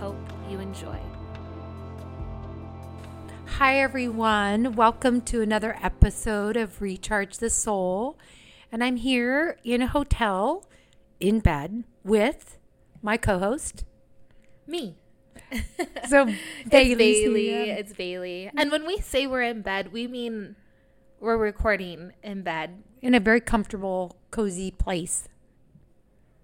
Hope you enjoy. Hi, everyone. Welcome to another episode of Recharge the Soul. And I'm here in a hotel in bed with my co host. Me. So, It's Bailey. here. It's Bailey. And when we say we're in bed, we mean we're recording in bed in a very comfortable, cozy place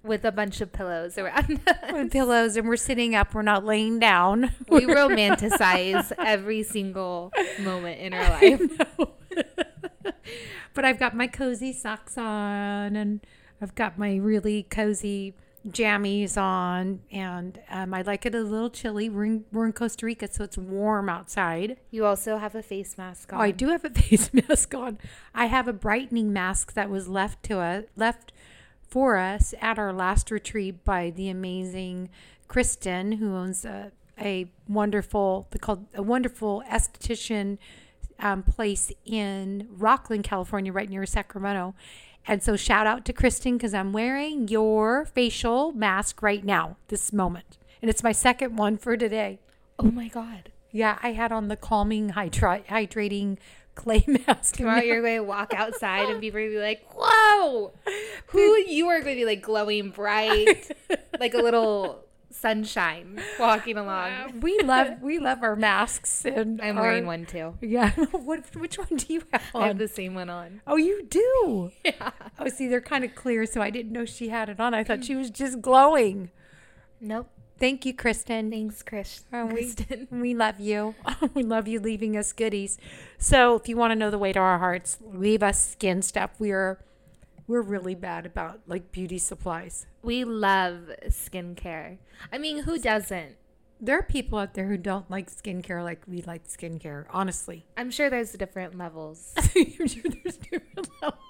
with a bunch of pillows around us. with pillows, and we're sitting up. We're not laying down. We romanticize every single moment in our life. but I've got my cozy socks on, and I've got my really cozy jammies on, and um, I like it a little chilly. We're in, we're in Costa Rica, so it's warm outside. You also have a face mask on. Oh, I do have a face mask on. I have a brightening mask that was left to us, left for us at our last retreat by the amazing Kristen, who owns a, a wonderful, called a wonderful esthetician um, place in Rocklin, California, right near Sacramento. And so, shout out to Kristen because I'm wearing your facial mask right now, this moment, and it's my second one for today. Oh my god. Yeah, I had on the calming, hydra- hydrating clay mask. Tomorrow you're going to walk outside and people are going to be like, whoa. Who you are going to be like glowing bright, like a little sunshine walking along. we love we love our masks and I'm our- wearing one too. Yeah, what which one do you have I have the same one on. oh, you do. Yeah. Oh, see, they're kind of clear, so I didn't know she had it on. I thought mm. she was just glowing. Nope. Thank you, Kristen. Thanks, Chris. Oh, we, Kristen. we love you. we love you leaving us goodies. So if you want to know the way to our hearts, leave us skin stuff. We're we're really bad about like beauty supplies. We love skincare. I mean, who doesn't? There are people out there who don't like skincare like we like skincare, honestly. I'm sure there's different levels. I'm sure there's different levels.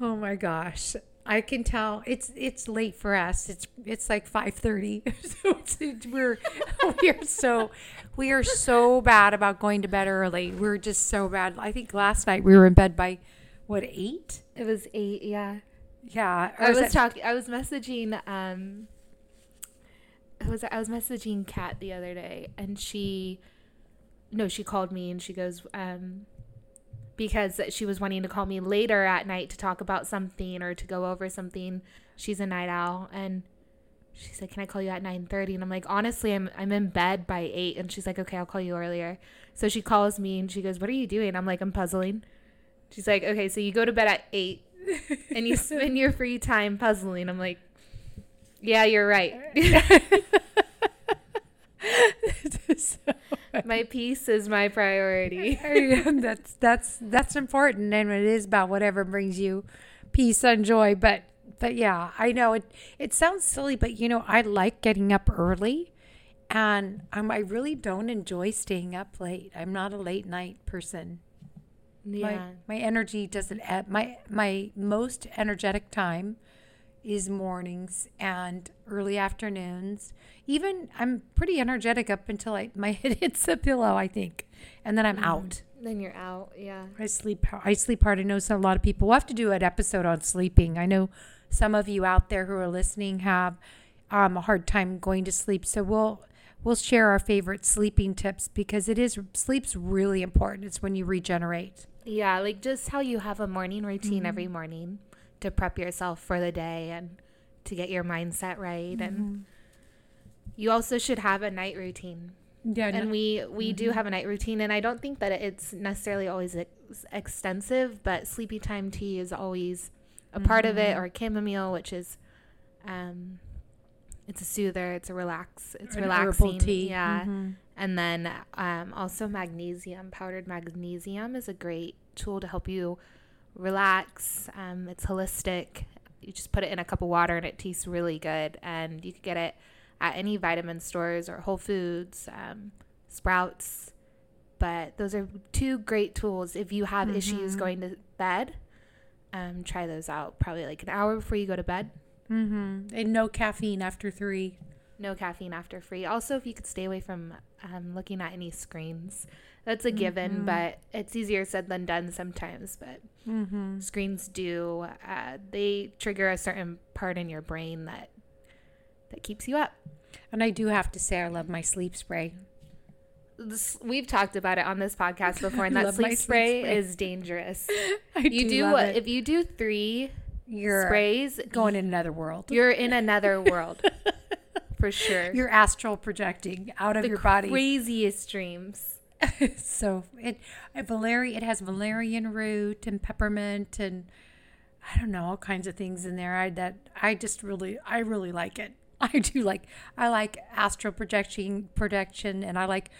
oh my gosh. I can tell it's it's late for us. It's it's like five thirty. so it's, it's- we're we are so we are so bad about going to bed early. We're just so bad. I think last night we were in bed by what eight? It was eight, yeah. Yeah, I is was talking. I was messaging. Um, who was? I was messaging Kat the other day, and she, no, she called me and she goes, um, because she was wanting to call me later at night to talk about something or to go over something. She's a night owl, and she said, "Can I call you at 9.30? And I'm like, honestly, I'm I'm in bed by eight. And she's like, "Okay, I'll call you earlier." So she calls me and she goes, "What are you doing?" I'm like, "I'm puzzling." She's like, "Okay, so you go to bed at eight and you spend your free time puzzling. I'm like, yeah, you're right. So- my peace is my priority. that's that's that's important and it is about whatever brings you peace and joy but but yeah i know it it sounds silly but you know i like getting up early and um, i really don't enjoy staying up late i'm not a late night person my, Yeah. my energy doesn't ebb. my my most energetic time is mornings and early afternoons even i'm pretty energetic up until I, my head hits the pillow i think and then i'm out Then you're out. Yeah. I sleep. I sleep hard. I know some, a lot of people. We'll have to do an episode on sleeping. I know some of you out there who are listening have um, a hard time going to sleep. So we'll we'll share our favorite sleeping tips because it is sleep's really important. It's when you regenerate. Yeah. Like just how you have a morning routine every morning to prep yourself for the day and to get your mindset right. And you also should have a night routine. Yeah, and we we do have a night routine and i don't think that it's necessarily always ex- extensive but sleepy time tea is always a part of it or chamomile which is um it's a soother it's a relax it's An relaxing tea. yeah Mhm. and then um also magnesium powdered magnesium is a great tool to help you relax um it's holistic you just put it in a cup of water and it tastes really good and you could get it at any vitamin stores or Whole Foods, um, Sprouts. But those are two great tools if you have issues Mhm. going to bed. Um, try those out probably like an hour before you go to bed. Mm-hmm. And no caffeine after three. No caffeine after three. Also, if you could stay away from um, looking at any screens, that's a given, Mhm. but it's easier said than done sometimes. But Mm-hmm. screens do uh, they trigger a certain part in your brain that that keeps you up. And I do have to say, I love my sleep spray. This, we've talked about it on this podcast before, and that love my sleep sleep spray, spray. is dangerous. I You do, love it. if you do three You're sprays, going in another world. you're in another world for sure. You're astral projecting out of the your body. craziest dreams. so it valerian it has valerian root and peppermint and I don't know all kinds of things in there. I that I just really I really like it. I do like I like astral projection projection and I like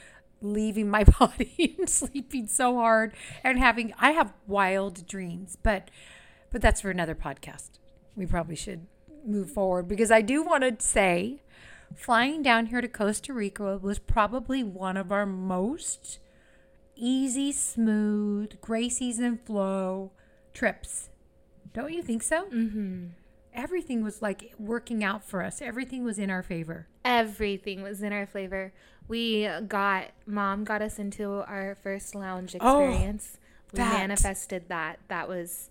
leaving my body and sleeping so hard and having I have wild dreams, but but that's for another podcast. We probably should move forward because I do want to say flying down here to Costa Rica was probably one of our most easy, smooth, Gracie's and flow trips. Don't you think so? Mm-hmm. Everything was like working out for us. Everything was in our favor. Everything was in our flavor. We got mom got us into our first lounge Oh, experience. we that. manifested that. That was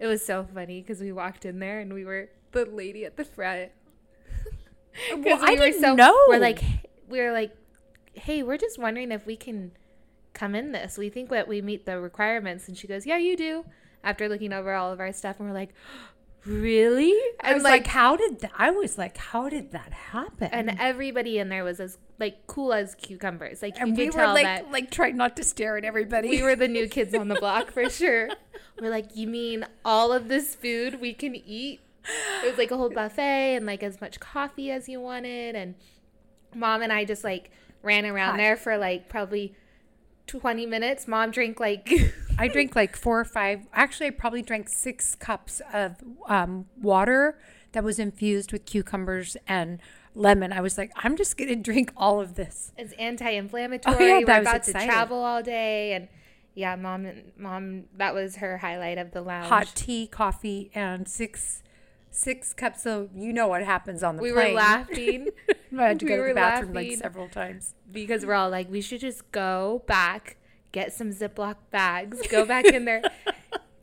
it was so funny because we walked in there and we were the lady at the front. Well, Because I didn't so know. we're like we were like, hey, we're just wondering if we can come in this. We think that we meet the requirements, and she goes, yeah, you do. After looking over all of our stuff, and we're like, really? I was like, how did that? I was like, how did that happen? and everybody in there was as like cool as cucumbers. Like you and we were tell like, like trying not to stare at everybody. we were the new kids on the block for sure. We're like, you mean all of this food we can eat? It was like a whole buffet and like as much coffee as you wanted. And mom and I just like ran around Hi. there for like probably 20 minutes. Mom drank like I drank like four or five. Actually, I probably drank six cups of um, water that was infused with cucumbers and lemon. I was like, I'm just gonna drink all of this. it's anti-inflammatory. Oh, yeah, We're about to travel all day and yeah, mom mom that was her highlight of the lounge. Hot tea, coffee, and six six cups of you know what happens on the we plane. were laughing I had to we go to the bathroom like several times. because we're all like, we should just go back, get some Ziploc bags, go back in there,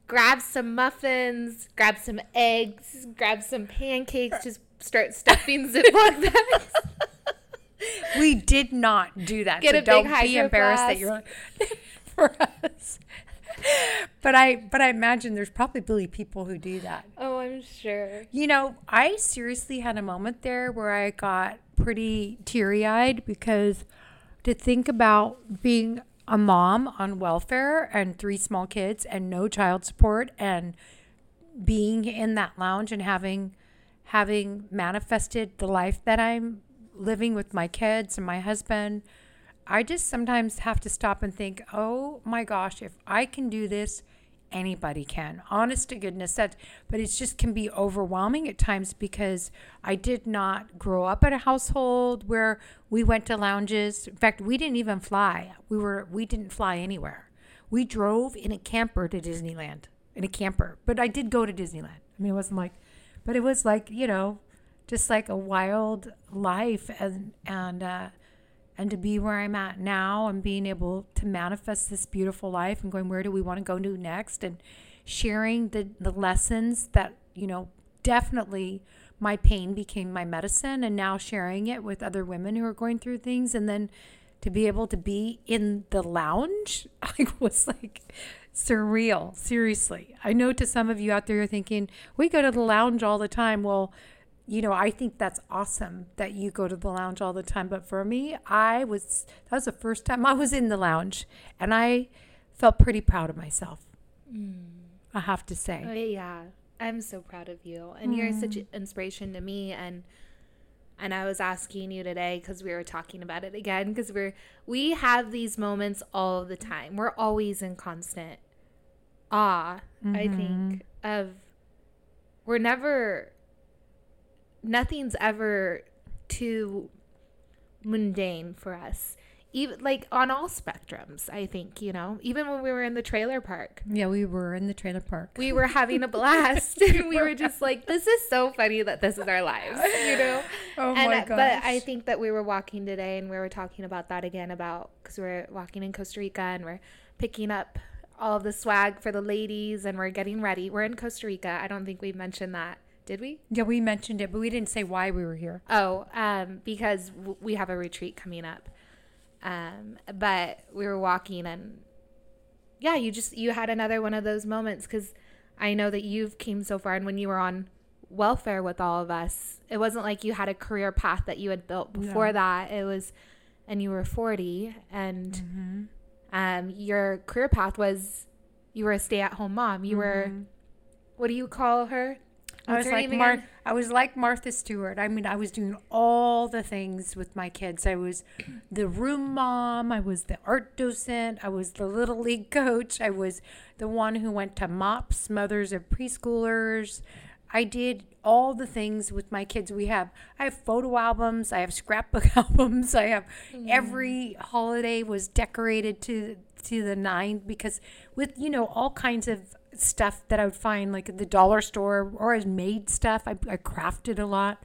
grab some muffins, grab some eggs, grab some pancakes, just start stuffing Ziploc bags. We did not do that. Get so a don't be hydro embarrassed that you're for us. But I but I imagine there's probably people who do that. Oh, I'm sure. You know, I seriously had a moment there where I got pretty teary eyed because to think about being a mom on welfare and three small kids and no child support and being in that lounge and having having manifested the life that I'm living with my kids and my husband, I just sometimes have to stop and think, oh my gosh, if I can do this, anybody can. Honest to goodness, that but it just can be overwhelming at times because I did not grow up in a household where we went to lounges. In fact, we didn't even fly. We were we didn't fly anywhere. We drove in a camper to Disneyland in a camper. But I did go to Disneyland. I mean, it wasn't like, but it was like you know, just like a wild life and and uh, and to be where I'm at now and being able to manifest this beautiful life and going where do we want to go to next? And sharing the the lessons that you know definitely my pain became my medicine and now sharing it with other women who are going through things. And then to be able to be in the lounge I was like surreal seriously. I know to some of you out there you're thinking we go to the lounge all the time. Well you know i think that's awesome that you go to the lounge all the time but for me i was that was the first time i was in the lounge and i felt pretty proud of myself mm. i have to say Oh, yeah. I'm so proud of you. And you're such mm. an inspiration to me and and I was asking you today cuz we were talking about it again cuz we're we have these moments all the time. We're always in constant awe, I think, mm-hmm. of we're never nothing's ever too mundane for us. Even like on all spectrums, I think, you know, even when we were in the trailer park, Yeah, we were in the trailer park. we were having a blast. and we were just like, this is so funny that this is our lives, you know? oh and, uh, But I think that we were walking today and we were talking about that again about because we're walking in Costa Rica and we're picking up all of the swag for the ladies and we're getting ready. We're in Costa Rica. I don't think we mentioned that. Did we? yeah, we mentioned it, but we didn't say why we were here. Oh, um, because w- we have a retreat coming up. Um, but we were walking and yeah, you just you had another one of those moments because I know that you've came so far, and when you were on welfare with all of us, it wasn't like you had a career path that you had built before No. that. It was, and you were forty, and Mm-hmm. um, your career path was you were a stay-at-home mom. You were what do you call her? I was like Mar- again? I was like Martha Stewart. I mean, I was doing all the things with my kids. I was the room mom. I was the art docent. I was the little league coach. I was the one who went to MOPS, mothers of preschoolers. I did all the things with my kids. We have I have photo albums. I have scrapbook albums. I have every holiday was decorated to to the nine because with you know all kinds of stuff that I would find like at the dollar store or as made stuff. I, I crafted a lot,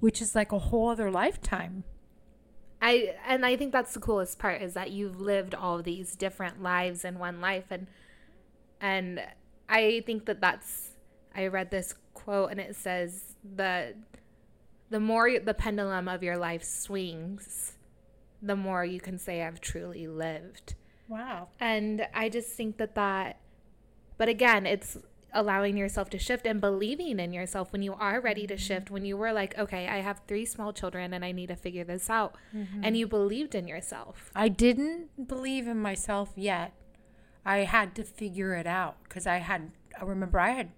which is like a whole other lifetime. I and I think that's the coolest part is that you've lived all these different lives in one life and and I think that that's I read this quote and it says the the more the pendulum of your life swings the more you can say I've truly lived. Wow. And I just think that that, but again, it's allowing yourself to shift and believing in yourself when you are ready to mm-hmm. shift. When you were like, okay, I have three small children and I need to figure this out. Mm-hmm. And you believed in yourself. I didn't believe in myself yet. I had to figure it out because I had. I remember I had.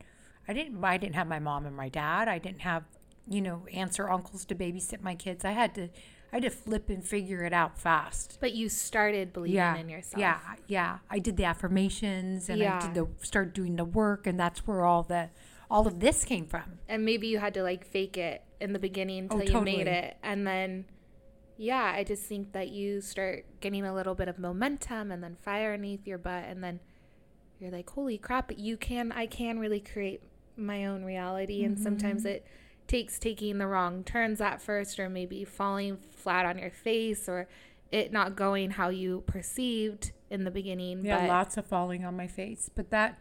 I didn't. I didn't have my mom and my dad. I didn't have, you know, aunts or uncles to babysit my kids. I had to. I had to flip and figure it out fast. But you started believing yeah, in yourself. Yeah, yeah. I did the affirmations and I did the start doing the work, and that's where all the all of this came from. And maybe you had to like fake it in the beginning until Oh, you made it. And then, yeah, I just think that you start getting a little bit of momentum and then fire underneath your butt. And then you're like, holy crap, you can, I can really create my own reality. And sometimes Mm-hmm. it takes taking the wrong turns at first, or maybe falling flat on your face, or it not going how you perceived in the beginning. Yeah, but lots of falling on my face, but that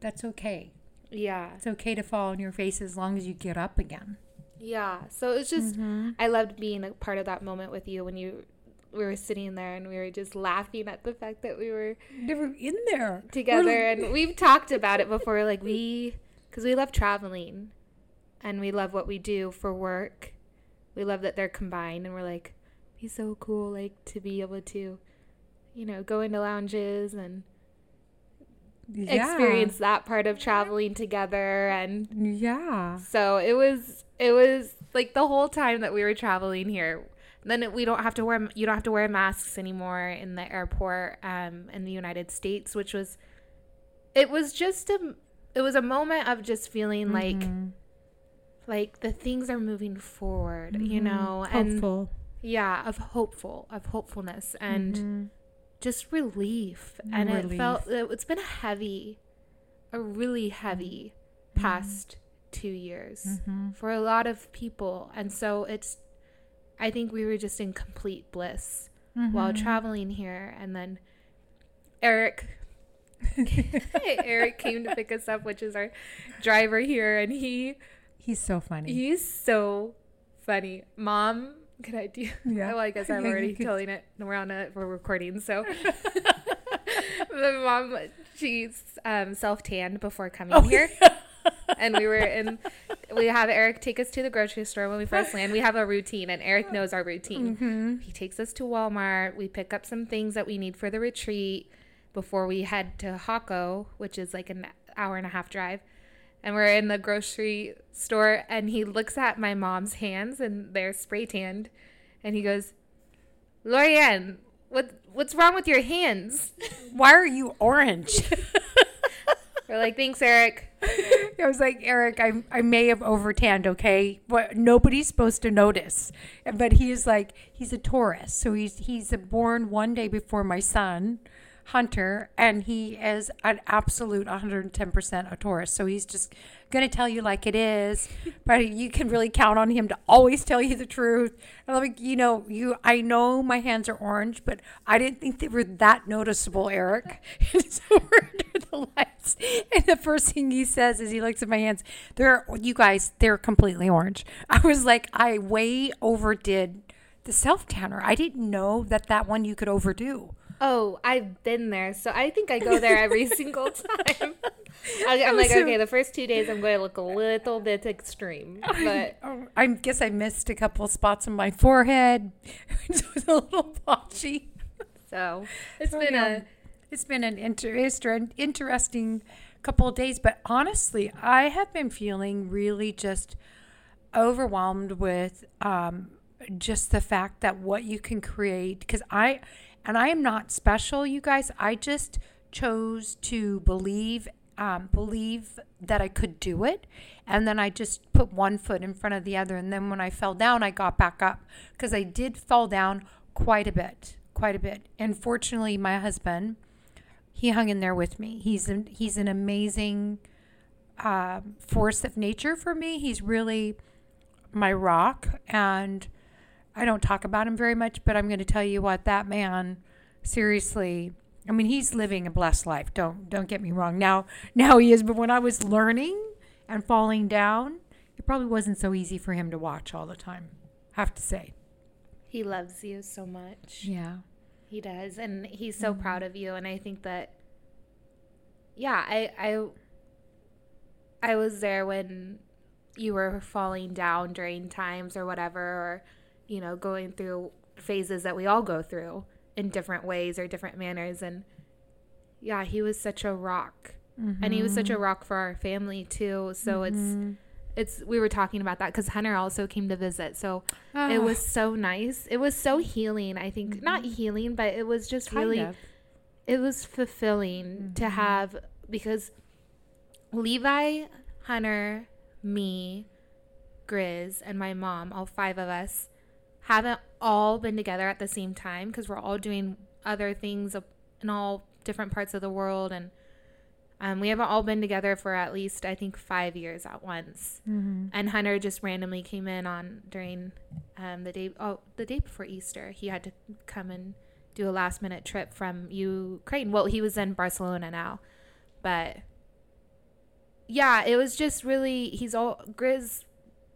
that's okay. yeah. It's okay to fall on your face as long as you get up again. Yeah. So it's just Mm-hmm. I loved being a part of that moment with you when you we were sitting there and we were just laughing at the fact that we were Never in there together We're- and we've talked about it before like we cuz we love traveling and we love what we do for work. We love that they're combined and we're like be so cool like to be able to you know go into lounges and yeah. experience that part of traveling together and Yeah. So it was it was like the whole time that we were traveling here. Then it, we don't have to wear you don't have to wear masks anymore in the airport um, in the United States, which was it was just a it was a moment of just feeling like Mhm. Like the things are moving forward, you Mhm. know, and yeah, of hopeful of hopefulness and Mhm. just relief. And it felt it, it's been a heavy, a really heavy past two years Mhm. for a lot of people. And so it's, I think we were just in complete bliss while Mhm. traveling here. And then Eric, Eric came to pick us up, which is our driver here. And he, He's so funny. he's so funny. Mom, can I do? Yeah. Well, I guess I'm Yeah, already telling it. We're on a, we're recording. So the mom, she's um, self tanned before coming Oh, here. and we were in we have Eric take us to the grocery store when we first land. We have a routine and Eric knows our routine. Mhm. He takes us to Walmart. We pick up some things that we need for the retreat before we head to Jacó, which is like an hour and a half drive. And we're in the grocery store and he looks at my mom's hands and they're spray tanned and he goes, Lori Ann, what what's wrong with your hands? Why are you orange? We're like, thanks, Eric. I was like, Eric, I, I may have over tanned, okay? But nobody's supposed to notice. But he is like, he's a Taurus. So he's he's born one day before my son, Hunter, and he is an absolute 110% a Taurus. So he's just going to tell you like it is, but you can really count on him to always tell you the truth. And like, you know, you I know my hands are orange, but I didn't think they were that noticeable, Eric. and so we're under the lights. And the first thing he says is he looks at my hands. They're you guys, they're completely orange. I was like, I way overdid the self tanner. I didn't know that that one you could overdo. Oh, I've been there. So I think I go there every single time. I, am like, So- okay, the first two days I'm going to look a little bit extreme. But Oh, I guess I missed a couple spots on my forehead. it was a little blotchy. so it's So, been yeah, a. it's been an inter- interesting couple of days, but honestly, I have been feeling really just overwhelmed with um, just the fact that what you can create. Because I, and I am not special, you guys. I just chose to believe, um, believe that I could do it, and then I just put one foot in front of the other. And then when I fell down, I got back up because I did fall down quite a bit, quite a bit. And fortunately, my husband he hung in there with me. He's an, he's an amazing um, force of nature for me. He's really my rock, and I don't talk about him very much, but I'm going to tell you what that man seriously. I mean, he's living a blessed life. Don't don't get me wrong. Now now he is, but when I was learning and falling down, it probably wasn't so easy for him to watch all the time. Have to say. He loves you so much. Yeah. He does, and he's so proud mm-hmm. of you. And I think that, yeah, I, I, I was there when you were falling down during times or whatever, or you know, going through phases that we all go through in different ways or different manners. And yeah, he was such a rock, and he was such a mm-hmm. rock for our family too. So it's. Mm-hmm. It's we were talking about that because Hunter also came to visit, so it Ah, was so nice. It was so healing. I think not mm-hmm. healing, but it was just kind really of. it was fulfilling to have because Levi, Hunter, me, Grizz, and my mom, all five of us, haven't all been together at the same time because we're all doing other things in all different parts of the world and um, we haven't all been together for at least I think five years at once. Mm-hmm. And Hunter just randomly came in on during um, the day oh the day before Easter. He had to come and do a last minute trip from Ukraine. Well, he was in Barcelona now, but yeah, it was just really he's all Grizz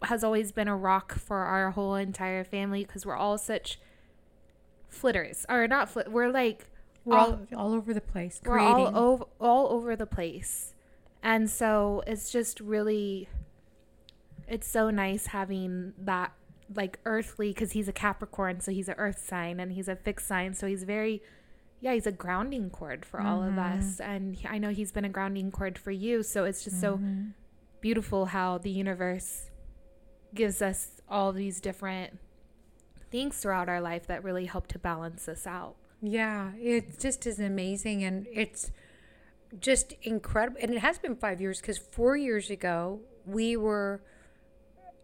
has always been a rock for our whole entire family because we're all such flitters or not flit. We're like We're all- all, over the place. we're creating. all over all over the place and so it's just really it's so nice having that like earthly because he's a capricorn so he's an earth sign and he's a fixed sign so he's very yeah he's a grounding cord for all of mm-hmm. us and i know he's been a grounding cord for you so it's just so mm-hmm. beautiful how the universe gives us all these different things throughout our life that really help to balance us out Yeah, it just is amazing, and it's just incredible. And it has been five years because four years ago we were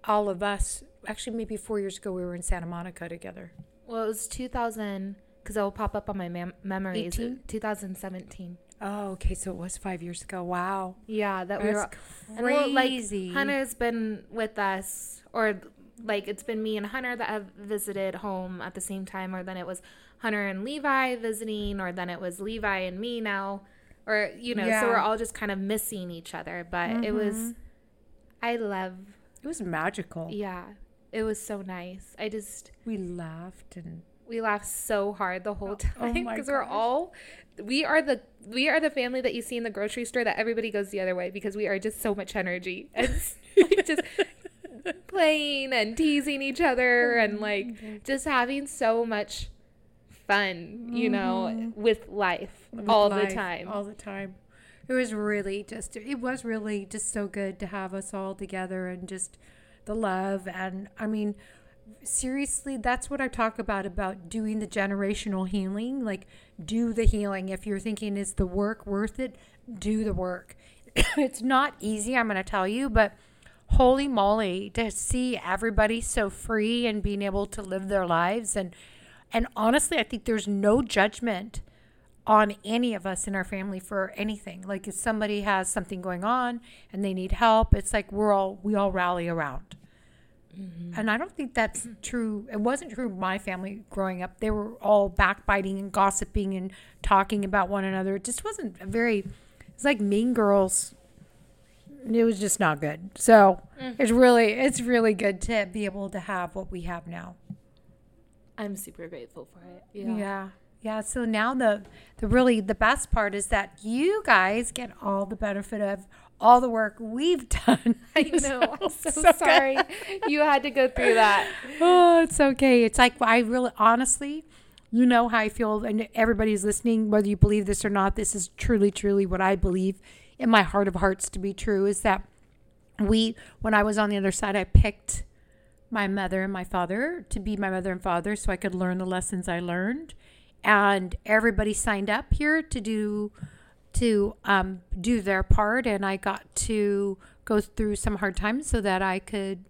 all of us. Actually, maybe four years ago we were in Santa Monica together. Well, it was 2000 because it will pop up on my mem- memories. 18? 2017. Oh, okay, so it was five years ago. Wow, Yeah, that we that's were. And well, like crazy. Hunter's been with us, or like it's been me and Hunter that have visited home at the same time, or then it was Hunter and Levi visiting, or then it was Levi and me now, or you know, Yeah. so we're all just kind of missing each other. But it mm-hmm. was, I love, it was magical. yeah, it was so nice. I just We laughed and we laughed so hard the whole Oh time oh because we're all we are the we are the family that you see in the grocery store that everybody goes the other way because we are just so much energy and like just playing and teasing each other oh and like just having so much fun you know mm-hmm. with life with all life the time all the time. It was really just. It was really just so good to have us all together and just the love and I mean seriously that's what I talk about about doing the generational healing like do the healing if you're thinking is the work worth it do the work it's not easy, I'm going to tell you, but holy moly, to see everybody so free and being able to live their lives and and honestly, I think there's no judgment on any of us in our family for anything. Like if somebody has something going on and they need help, it's like we're all we all rally around. Mm-hmm. And I don't think that's true. It wasn't true my family growing up. They were all backbiting and gossiping and talking about one another. It just wasn't very it's like mean girls. It was just not good. So mm-hmm. it's really it's really good to be able to have what we have now. I'm super grateful for it. Yeah. Yeah. Yeah, so now the the really the best part is that you guys get all the benefit of all the work we've done. I know. I'm so, so sorry you had to go through that. Oh, it's okay. It's like I really honestly, you know how I feel and everybody's listening whether you believe this or not. This is truly truly what I believe in my heart of hearts to be true is that we when I was on the other side I picked my mother and my father to be my mother and father so I could learn the lessons I learned and everybody signed up here to do to um, do their part and i got to go through some hard times so that i could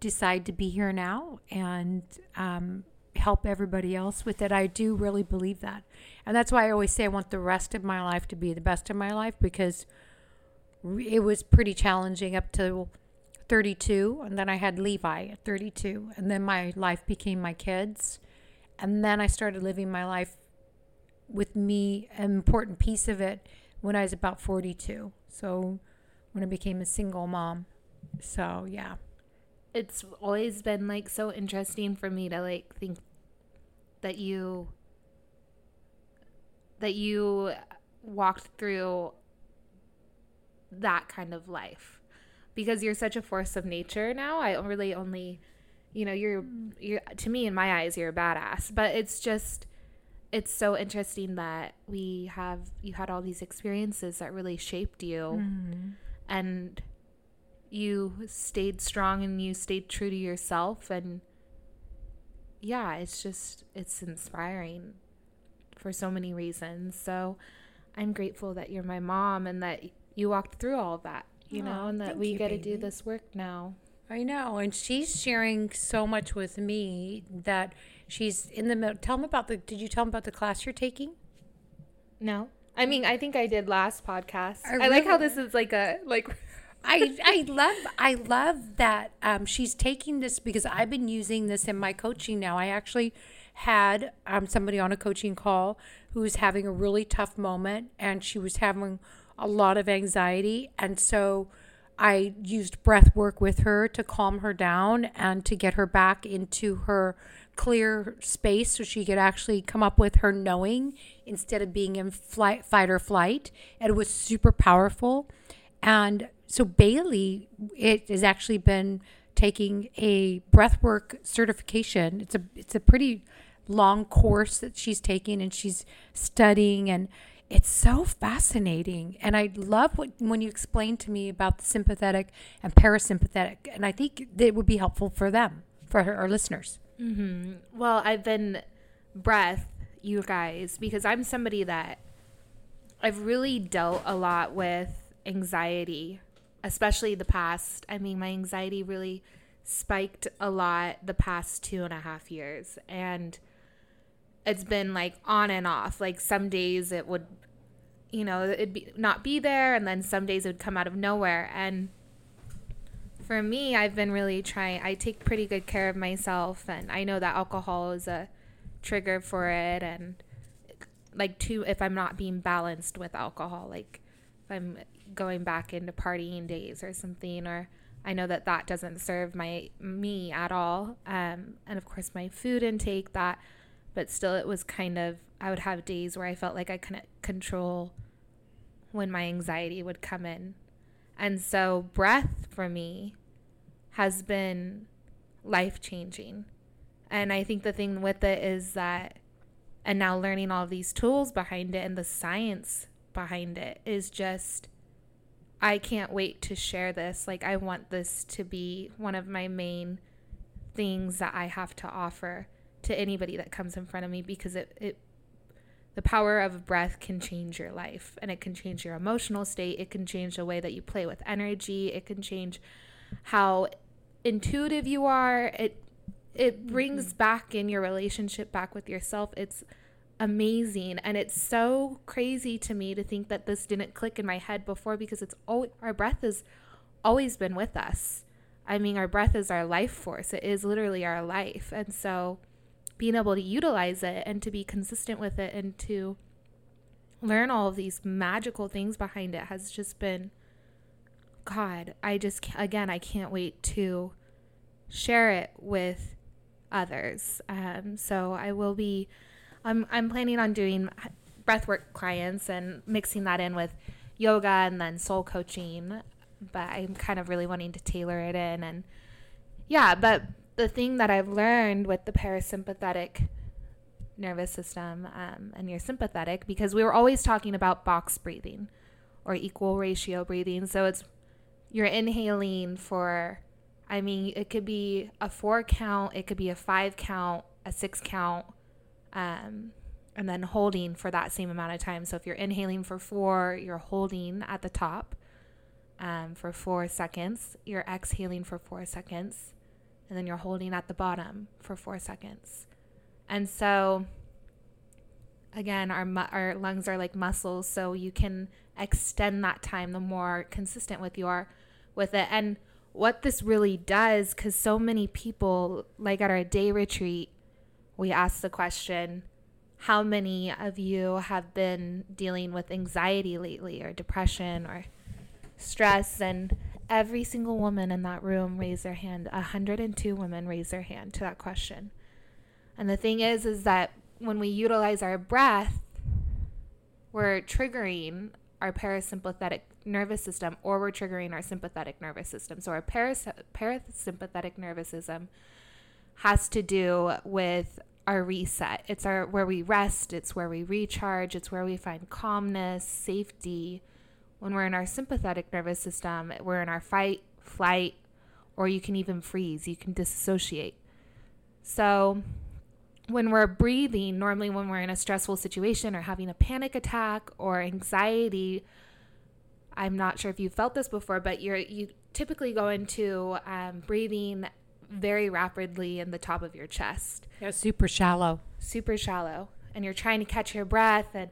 decide to be here now and um, help everybody else with it. I do really believe that. And that's why i always say i want the rest of my life to be the best of my life because it was pretty challenging up to 32 and then i had levi at 32 and then my life became my kids. And then I started living my life with me, an important piece of it when I was about 42. So when I became a single mom. So, yeah. It's always been like so interesting for me to like think that you that you walked through that kind of life because you're such a force of nature now. I really only you know you're you're to me in my eyes you're a badass but it's just it's so interesting that we have you had all these experiences that really shaped you. Mm-hmm. and you stayed strong and you stayed true to yourself. And yeah it's just it's inspiring for so many reasons. So i'm grateful that you're my mom and that you walked through all of that you know and that we get to do this work now. I know, and she's sharing so much with me that she's in the middle. Tell them about the. Did you tell them about the class you're taking? No, I mean I think I did last podcast. I, I like how this is like a like. I I love I love that um, she's taking this because I've been using this in my coaching now. I actually had um, somebody on a coaching call who was having a really tough moment, and she was having a lot of anxiety, and so I used breath work with her to calm her down and to get her back into her clear space so she could actually come up with her knowing instead of being in flight, fight or flight. And it was super powerful. And so Bailey, it has actually been taking a breathwork certification. It's a it's a pretty long course that she's taking and she's studying and it's so fascinating. And I love what, when you explain to me about the sympathetic and parasympathetic. And I think it would be helpful for them, for our listeners. Mm-hmm. Well, I've been breath, you guys, because I'm somebody that I've really dealt a lot with anxiety, especially the past. I mean, my anxiety really spiked a lot the past two and a half years. And it's been like on and off. Like some days it would, you know, it'd be not be there, and then some days it would come out of nowhere. And for me, I've been really trying. I take pretty good care of myself, and I know that alcohol is a trigger for it, and like too if I'm not being balanced with alcohol, like if I'm going back into partying days or something, or I know that that doesn't serve my me at all. Um, and of course, my food intake that but still it was kind of I would have days where I felt like I couldn't control when my anxiety would come in. And so breath for me has been life changing. And I think the thing with it is that and now learning all these tools behind it and the science behind it is just I can't wait to share this. Like I want this to be one of my main things that I have to offer to anybody that comes in front of me because it, it the power of breath can change your life and it can change your emotional state. It can change the way that you play with energy. It can change how intuitive you are. It it brings mm-hmm. back in your relationship back with yourself. It's amazing and it's so crazy to me to think that this didn't click in my head before because it's always, our breath has always been with us. I mean, our breath is our life force. It is literally our life. And so being able to utilize it and to be consistent with it and to learn all of these magical things behind it has just been god i just again i can't wait to share it with others um, so i will be I'm, I'm planning on doing breathwork clients and mixing that in with yoga and then soul coaching but i'm kind of really wanting to tailor it in and yeah but the thing that I've learned with the parasympathetic nervous system um, and your sympathetic, because we were always talking about box breathing or equal ratio breathing. So it's you're inhaling for, I mean, it could be a four count, it could be a five count, a six count, um, and then holding for that same amount of time. So if you're inhaling for four, you're holding at the top um, for four seconds, you're exhaling for four seconds and then you're holding at the bottom for four seconds. And so, again, our, mu- our lungs are like muscles, so you can extend that time the more consistent with your with it. And what this really does, because so many people, like at our day retreat, we ask the question, how many of you have been dealing with anxiety lately or depression or stress and every single woman in that room raised their hand. 102 women raised their hand to that question. And the thing is, is that when we utilize our breath, we're triggering our parasympathetic nervous system or we're triggering our sympathetic nervous system. So our paras- parasympathetic nervous system has to do with our reset. It's our where we rest, it's where we recharge, it's where we find calmness, safety, when we're in our sympathetic nervous system, we're in our fight, flight, or you can even freeze, you can disassociate. So, when we're breathing, normally when we're in a stressful situation or having a panic attack or anxiety, I'm not sure if you've felt this before, but you're you typically go into um, breathing very rapidly in the top of your chest. Yeah, super shallow. Super shallow, and you're trying to catch your breath and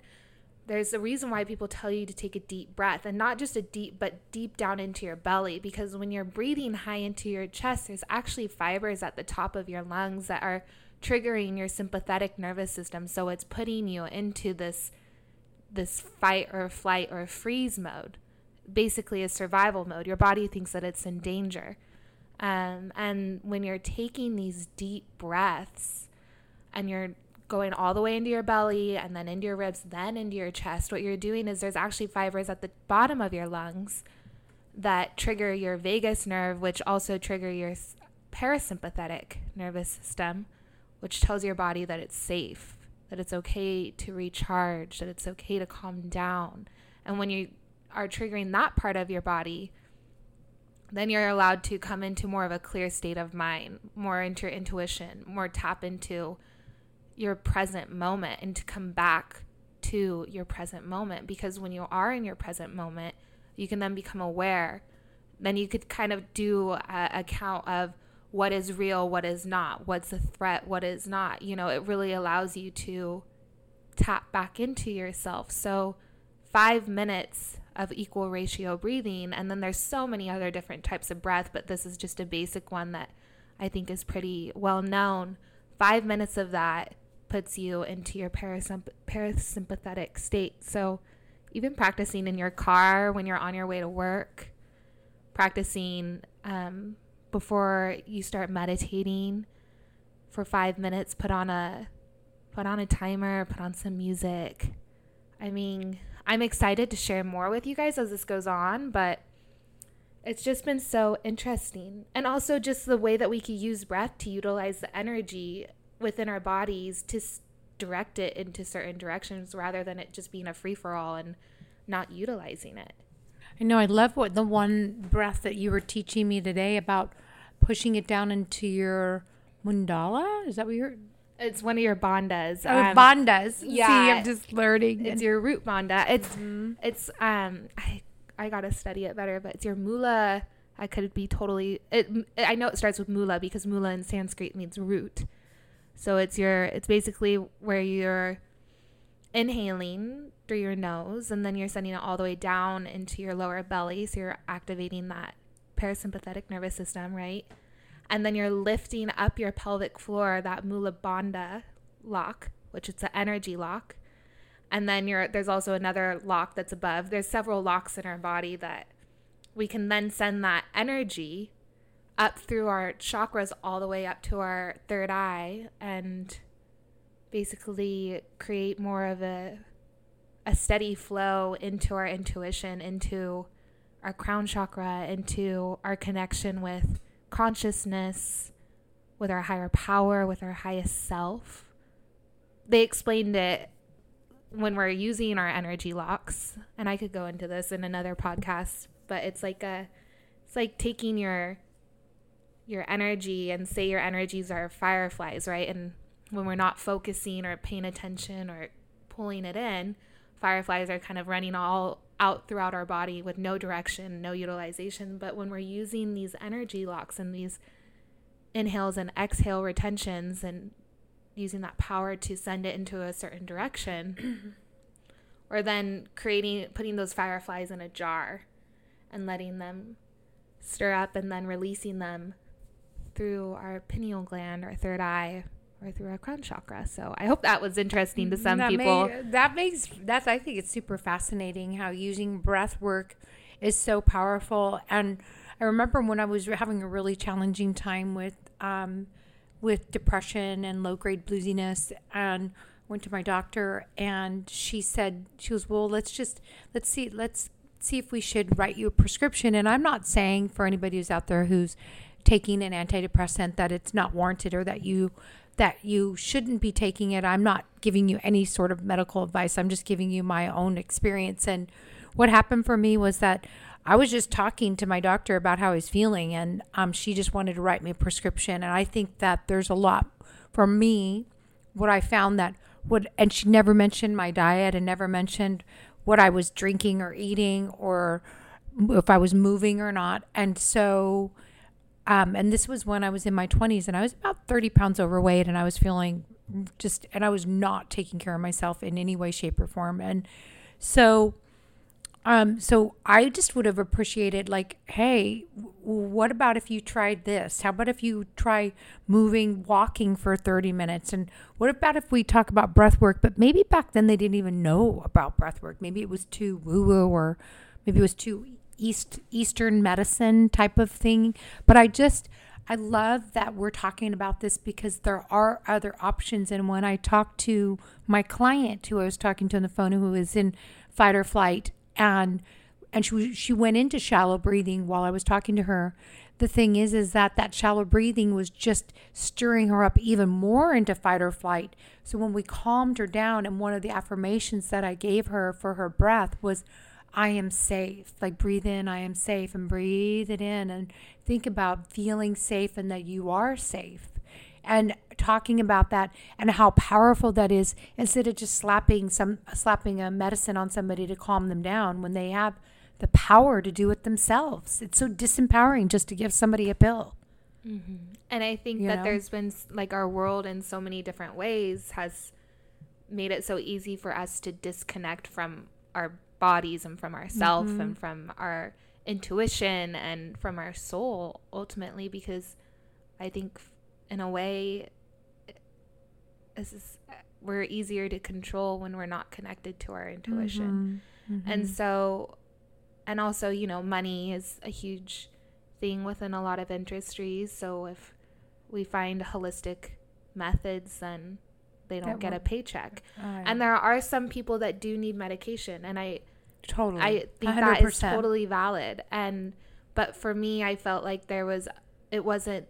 there's a reason why people tell you to take a deep breath and not just a deep but deep down into your belly because when you're breathing high into your chest there's actually fibers at the top of your lungs that are triggering your sympathetic nervous system so it's putting you into this this fight or flight or freeze mode basically a survival mode your body thinks that it's in danger um, and when you're taking these deep breaths and you're going all the way into your belly and then into your ribs, then into your chest, what you're doing is there's actually fibers at the bottom of your lungs that trigger your vagus nerve, which also trigger your parasympathetic nervous system, which tells your body that it's safe, that it's okay to recharge, that it's okay to calm down. And when you are triggering that part of your body, then you're allowed to come into more of a clear state of mind, more into your intuition, more tap into your present moment and to come back to your present moment. Because when you are in your present moment you can then become aware. Then you could kind of do a, a count of what is real what is not what's a threat what is not. You know it really allows you to tap back into yourself. So five minutes of equal ratio breathing and then there's so many other different types of breath but this is just a basic one that i think is pretty well known five minutes of that puts you into your parasymp- parasympathetic state. So, even practicing in your car when you're on your way to work, practicing um, before you start meditating for five minutes. Put on a put on a timer. Put on some music. I mean, I'm excited to share more with you guys as this goes on, but it's just been so interesting. And also just the way that we can use breath to utilize the energy within our bodies to direct it into certain directions rather than it just being a free for all and not utilizing it. I know. I love what the one breath that you were teaching me today about pushing it down into your mandala. Is that what you're? It's one of your bandhas. Oh, Um, bandhas. yeah. See, I'm just learning. It's your root bandha. It's Mm-hmm. it's um I I gotta study it better, but it's your mula. I could be totally. It I know it starts with mula because mula in Sanskrit means root. So it's your it's basically where you're inhaling through your nose and then you're sending it all the way down into your lower belly. So you're activating that parasympathetic nervous system, right? And then you're lifting up your pelvic floor, that mula bandha lock, which it's an energy lock. And then you're there's also another lock that's above. There's several locks in our body that we can then send that energy up through our chakras all the way up to our third eye and basically create more of a a steady flow into our intuition into our crown chakra into our connection with consciousness with our higher power with our highest self. They explained it when we're using our energy locks and i could go into this in another podcast but it's like a it's like taking your your energy and say your energies are fireflies right? And when we're not focusing or paying attention or pulling it in fireflies are kind of running all out throughout our body with no direction no utilization. But when we're using these energy locks and these inhales and exhale retentions and using that power to send it into a certain direction or then creating putting those fireflies in a jar and letting them stir up and then releasing them through our pineal gland or third eye or through our crown chakra so i hope that was interesting to some that people may- that makes that's I think it's super fascinating how using breath work is so powerful. And I remember when I was having a really challenging time with um, with depression and low grade bluesiness, and went to my doctor, and she said she was well, let's just let's see let's see if we should write you a prescription. And I'm not saying for anybody who's out there who's taking an antidepressant that it's not warranted or that you that you shouldn't be taking it. I'm not giving you any sort of medical advice. I'm just giving you my own experience and what happened for me was that I was just talking to my doctor about how I was feeling and um, she just wanted to write me a prescription and I think that there's a lot for me what I found that would and she never mentioned my diet and never mentioned what I was drinking or eating or if I was moving or not. And so um, and this was when I was in my 20s and I was about 30 pounds overweight and I was feeling just, and I was not taking care of myself in any way, shape, or form. And so, um, so I just would have appreciated, like, hey, w- what about if you tried this? How about if you try moving, walking for 30 minutes? And what about if we talk about breath work? But maybe back then they didn't even know about breath work. Maybe it was too woo woo or maybe it was too east eastern medicine type of thing. But i just i love that we're talking about this because there are other options. And when i talked to my client who i was talking to on the phone who is in fight or flight and and she she went into shallow breathing while i was talking to her the thing is is that that shallow breathing was just stirring her up even more into fight or flight. So when we calmed her down and one of the affirmations that i gave her for her breath was I am safe. Like breathe in, I am safe, and breathe it in, and think about feeling safe and that you are safe. And talking about that and how powerful that is instead of just slapping some slapping a medicine on somebody to calm them down when they have the power to do it themselves. It's so disempowering just to give somebody a pill. Mm-hmm. And I think You that know? there's been like our world in so many different ways has made it so easy for us to disconnect from our bodies and from ourself Mm-hmm. and from our intuition and from our soul ultimately because I think in a way this is we're easier to control when we're not connected to our intuition. Mm-hmm. And so, and also, you know, money is a huge thing within a lot of industries. So if we find holistic methods, then they don't That get a paycheck. and And there are some people that do need medication, and I totally, I think that is 100%. totally valid. And but for me, I felt like there was it wasn't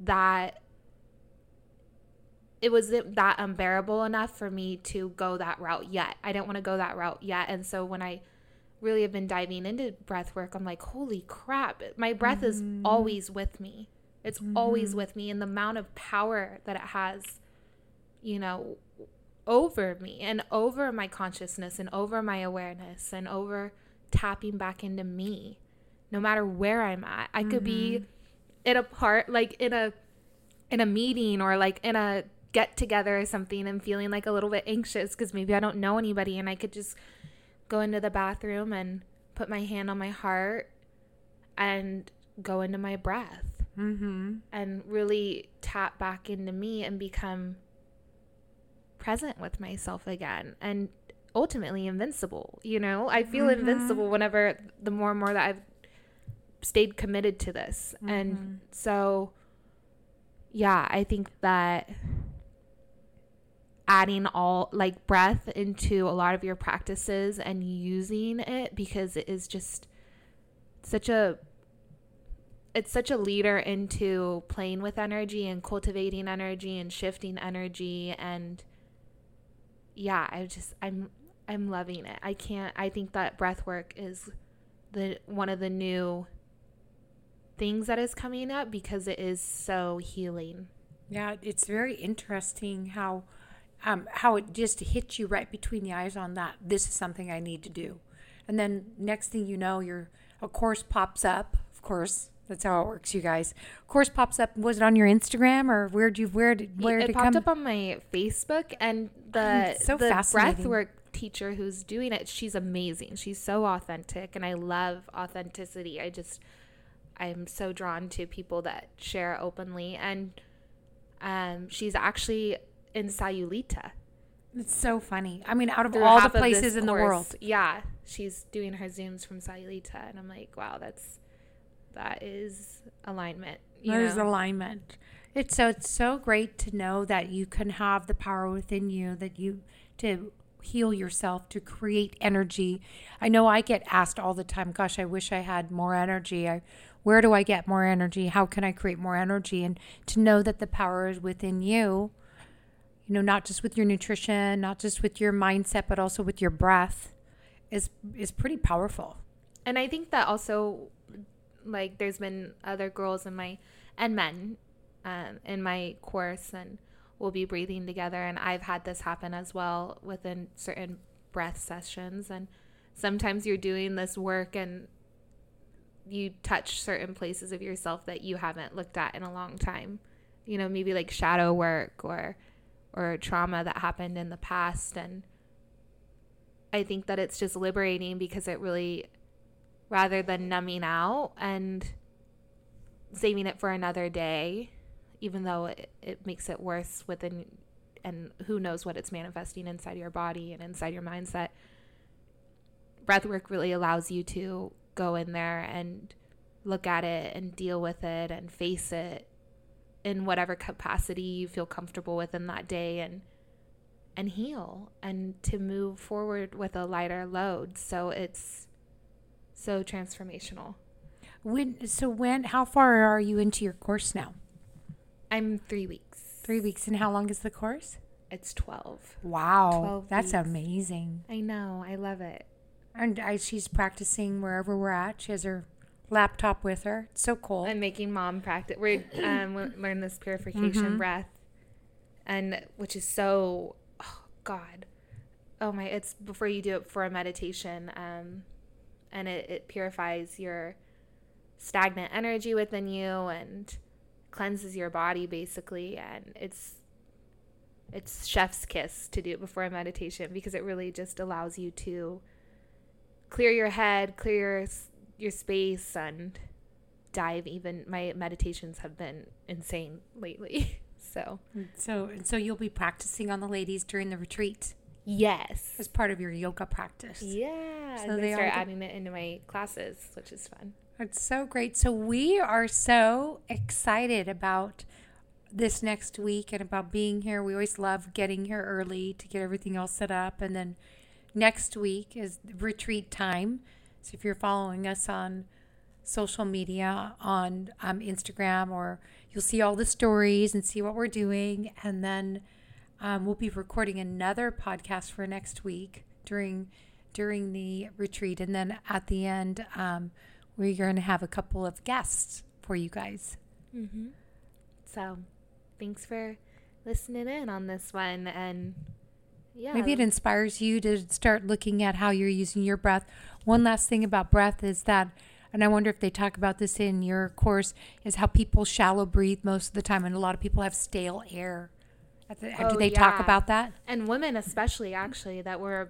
that it wasn't that unbearable enough for me to go that route yet. I didn't want to go that route yet. And so when I really have been diving into breath work, I'm like, holy crap, my breath is always with me. It's always with me. And the amount of power that it has you know, over me and over my consciousness and over my awareness and over tapping back into me no matter where I'm at. I could be in a part like in a in a meeting or like in a get together or something and feeling like a little bit anxious because maybe I don't know anybody and I could just go into the bathroom and put my hand on my heart and go into my breath Mm-hmm. and really tap back into me and become present with myself again and ultimately invincible you know i feel Mhm. invincible whenever the more and more that i've stayed committed to this Mhm. and so yeah i think that adding all like breath into a lot of your practices and using it because it is just such a it's such a leader into playing with energy and cultivating energy and shifting energy and yeah i just i'm i'm loving it i can't i think that breath work is the one of the new things that is coming up because it is so healing Yeah, it's very interesting how um, how it just hits you right between the eyes on that. This is something I need to do, and then next thing you know, your a course pops up. Of course, that's how it works, you guys. Course pops up. Was it on your Instagram or where did you where did where it did popped up on my Facebook, and the It's so the breathwork teacher who's doing it, she's amazing. She's so authentic, and I love authenticity. I just I'm so drawn to people that share openly, and um, she's actually in Sayulita. It's so funny. I mean, out of through all the half of this places in the world, Yeah, she's doing her zooms from Sayulita, and I'm like, wow, that's that is alignment. You There's know? alignment. It's so it's so great to know that you can have the power within you that you to heal yourself to create energy. I know I get asked all the time, gosh, I wish I had more energy. I where do I get more energy? How can I create more energy? And to know that the power is within you, you know, not just with your nutrition, not just with your mindset, but also with your breath is is pretty powerful. And I think that also, like, there's been other girls in my and men um, in my course, and we'll be breathing together. And I've had this happen as well within certain breath sessions. And sometimes you're doing this work and you touch certain places of yourself that you haven't looked at in a long time. You know, maybe like shadow work or or trauma that happened in the past and I think that it's just liberating because it really rather than numbing out and saving it for another day, even though it, it makes it worse within, and who knows what it's manifesting inside your body and inside your mindset. Breathwork really allows you to go in there and look at it and deal with it and face it in whatever capacity you feel comfortable with in that day and and heal and to move forward with a lighter load. So it's so transformational. When so when how far are you into your course now? I'm three weeks. Three weeks, and how long is the course? It's 12. Wow, 12 that's weeks. amazing. I know. I love it. And I, she's practicing wherever we're at. She has her laptop with her. It's so cool. I'm making mom practice. We um, learn this purification Mhm. breath, and which is so, oh God, oh my! It's before you do it for a meditation, um, and it, it purifies your stagnant energy within you and cleanses your body basically, and it's it's chef's kiss to do it before a meditation because it really just allows you to clear your head, clear your your space, and dive even my meditations have been insane lately. So. So so you'll be practicing on the ladies during the retreat? Yes. As part of your yoga practice. yeah So so they start adding it into my classes which is fun It's so great. So we are so excited about this next week and about being here. We always love getting here early to get everything all set up. And then next week is retreat time. So if you're following us on social media, on um, Instagram, or you'll see all the stories and see what we're doing. And then um, we'll be recording another podcast for next week during during the retreat. And then at the end, um, we're going to have a couple of guests for you guys. mm-hmm. so thanks for listening in on this one and yeah. Maybe it inspires you to start looking at how you're using your breath. One last thing about breath is that, and I wonder if they talk about this in your course, is how people shallow breathe most of the time, and a lot of people have stale air. The, Oh, do they talk about that? and women especially actually that were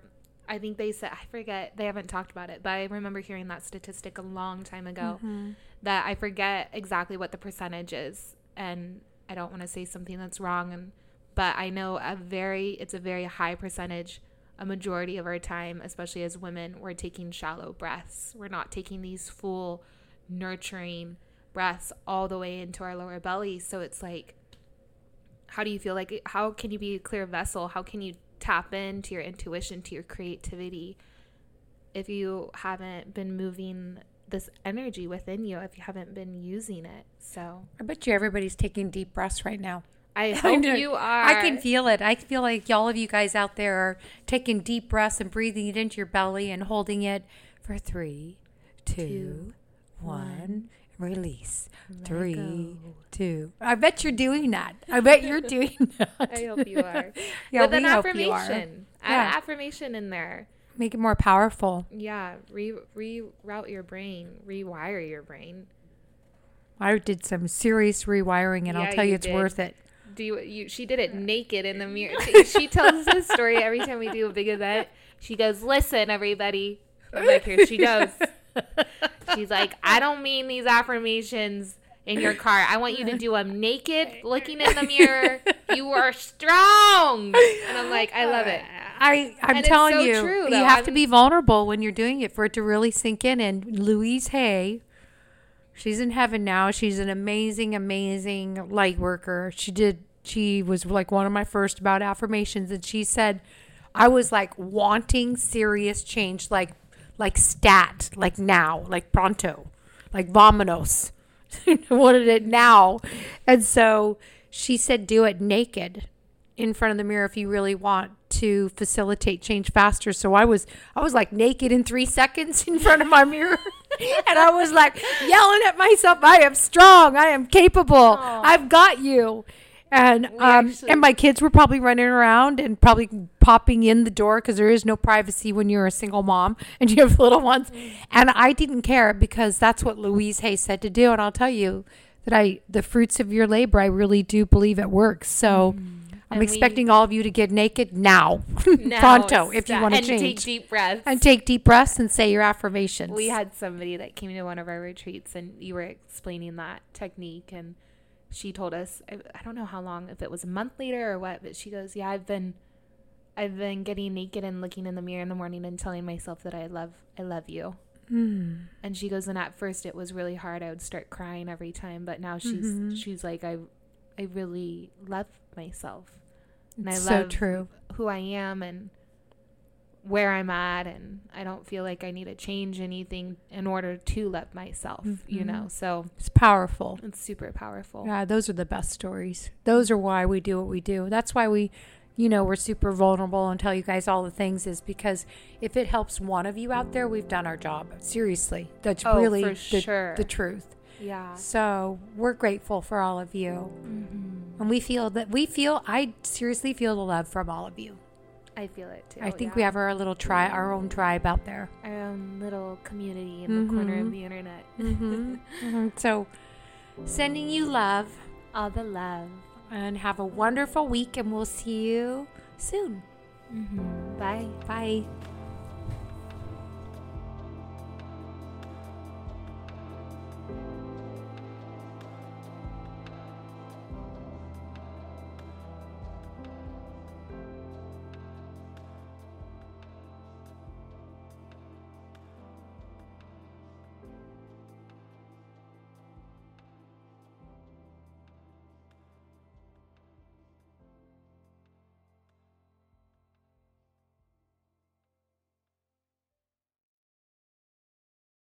I think they said I forget they haven't talked about it, but I remember hearing that statistic a long time ago mm-hmm. that I forget exactly what the percentage is and I don't want to say something that's wrong and but I know a very it's a very high percentage a majority of our time especially as women we're taking shallow breaths. We're not taking these full nurturing breaths all the way into our lower belly so it's like how do you feel like how can you be a clear vessel how can you tap into your intuition to your creativity if you haven't been moving this energy within you if you haven't been using it so I bet you everybody's taking deep breaths right now. i hope you are I can feel it. I feel like all of you guys out there are taking deep breaths and breathing it into your belly and holding it for three, two, one. Release. Three, two. I bet you're doing that. I bet you're doing that. i hope you are Yeah, with we an hope you are. affirmation add Yeah. an affirmation in there Make it more powerful. yeah re reroute your brain rewire your brain I did some serious rewiring, and Yeah, I'll tell you, you it's did. worth it. do you, you she did it naked in the mirror she tells this story every time we do a big event she goes listen everybody I'm like here she goes she's like i don't mean these affirmations in your car i want you to do them naked looking in the mirror you are strong and i'm like i love it I, I'm And it's telling so you, true, you have to I'm- be vulnerable when you're doing it for it to really sink in. And Louise Hay, she's in heaven now. She's an amazing, amazing light worker. She did, she was like one of my first about affirmations. And she said, I was like wanting serious change, like, like stat, like now, like pronto, like vominos. wanted it now. And so she said, do it naked in front of the mirror if you really want to facilitate change faster. So I was I was like naked in 3 seconds in front of my mirror and I was like yelling at myself, I am strong, I am capable. I've got you. And We um actually- and my kids were probably running around and probably popping in the door because there is no privacy when you're a single mom and you have little ones. And I didn't care because that's what Louise Hay said to do. And I'll tell you that I the fruits of your labor, I really do believe it works. So I'm And we- expecting all of you to get naked now, Now pronto, if you want to change. and take deep breaths and take deep breaths and say your affirmations. we had somebody that came to one of our retreats and you were explaining that technique and she told us I, I don't know how long if it was a month later or what but she goes yeah i've been i've been getting naked and looking in the mirror in the morning and telling myself that i love i love you Hmm. and she goes and at first it was really hard i would start crying every time but now she's Mhm. she's like i i really love myself and It's i so love true. who i am and where i'm at and i don't feel like i need to change anything in order to love myself you Mhm. know so It's powerful. it's super powerful Yeah, those are the best stories. Those are why we do what we do. That's why we, you know, we're super vulnerable and tell you guys all the things is because if it helps one of you out there, we've done our job. Seriously. That's Oh, really the, sure. the truth. yeah So we're grateful for all of you. mm-hmm. And we feel that we feel, I seriously feel the love from all of you. I feel it too I think yeah. we have our little tri, our own tribe out there. our own little community in the corner of Mhm. the internet Mhm. So sending you love all the love and have a wonderful week and we'll see you soon. mm-hmm. bye Bye.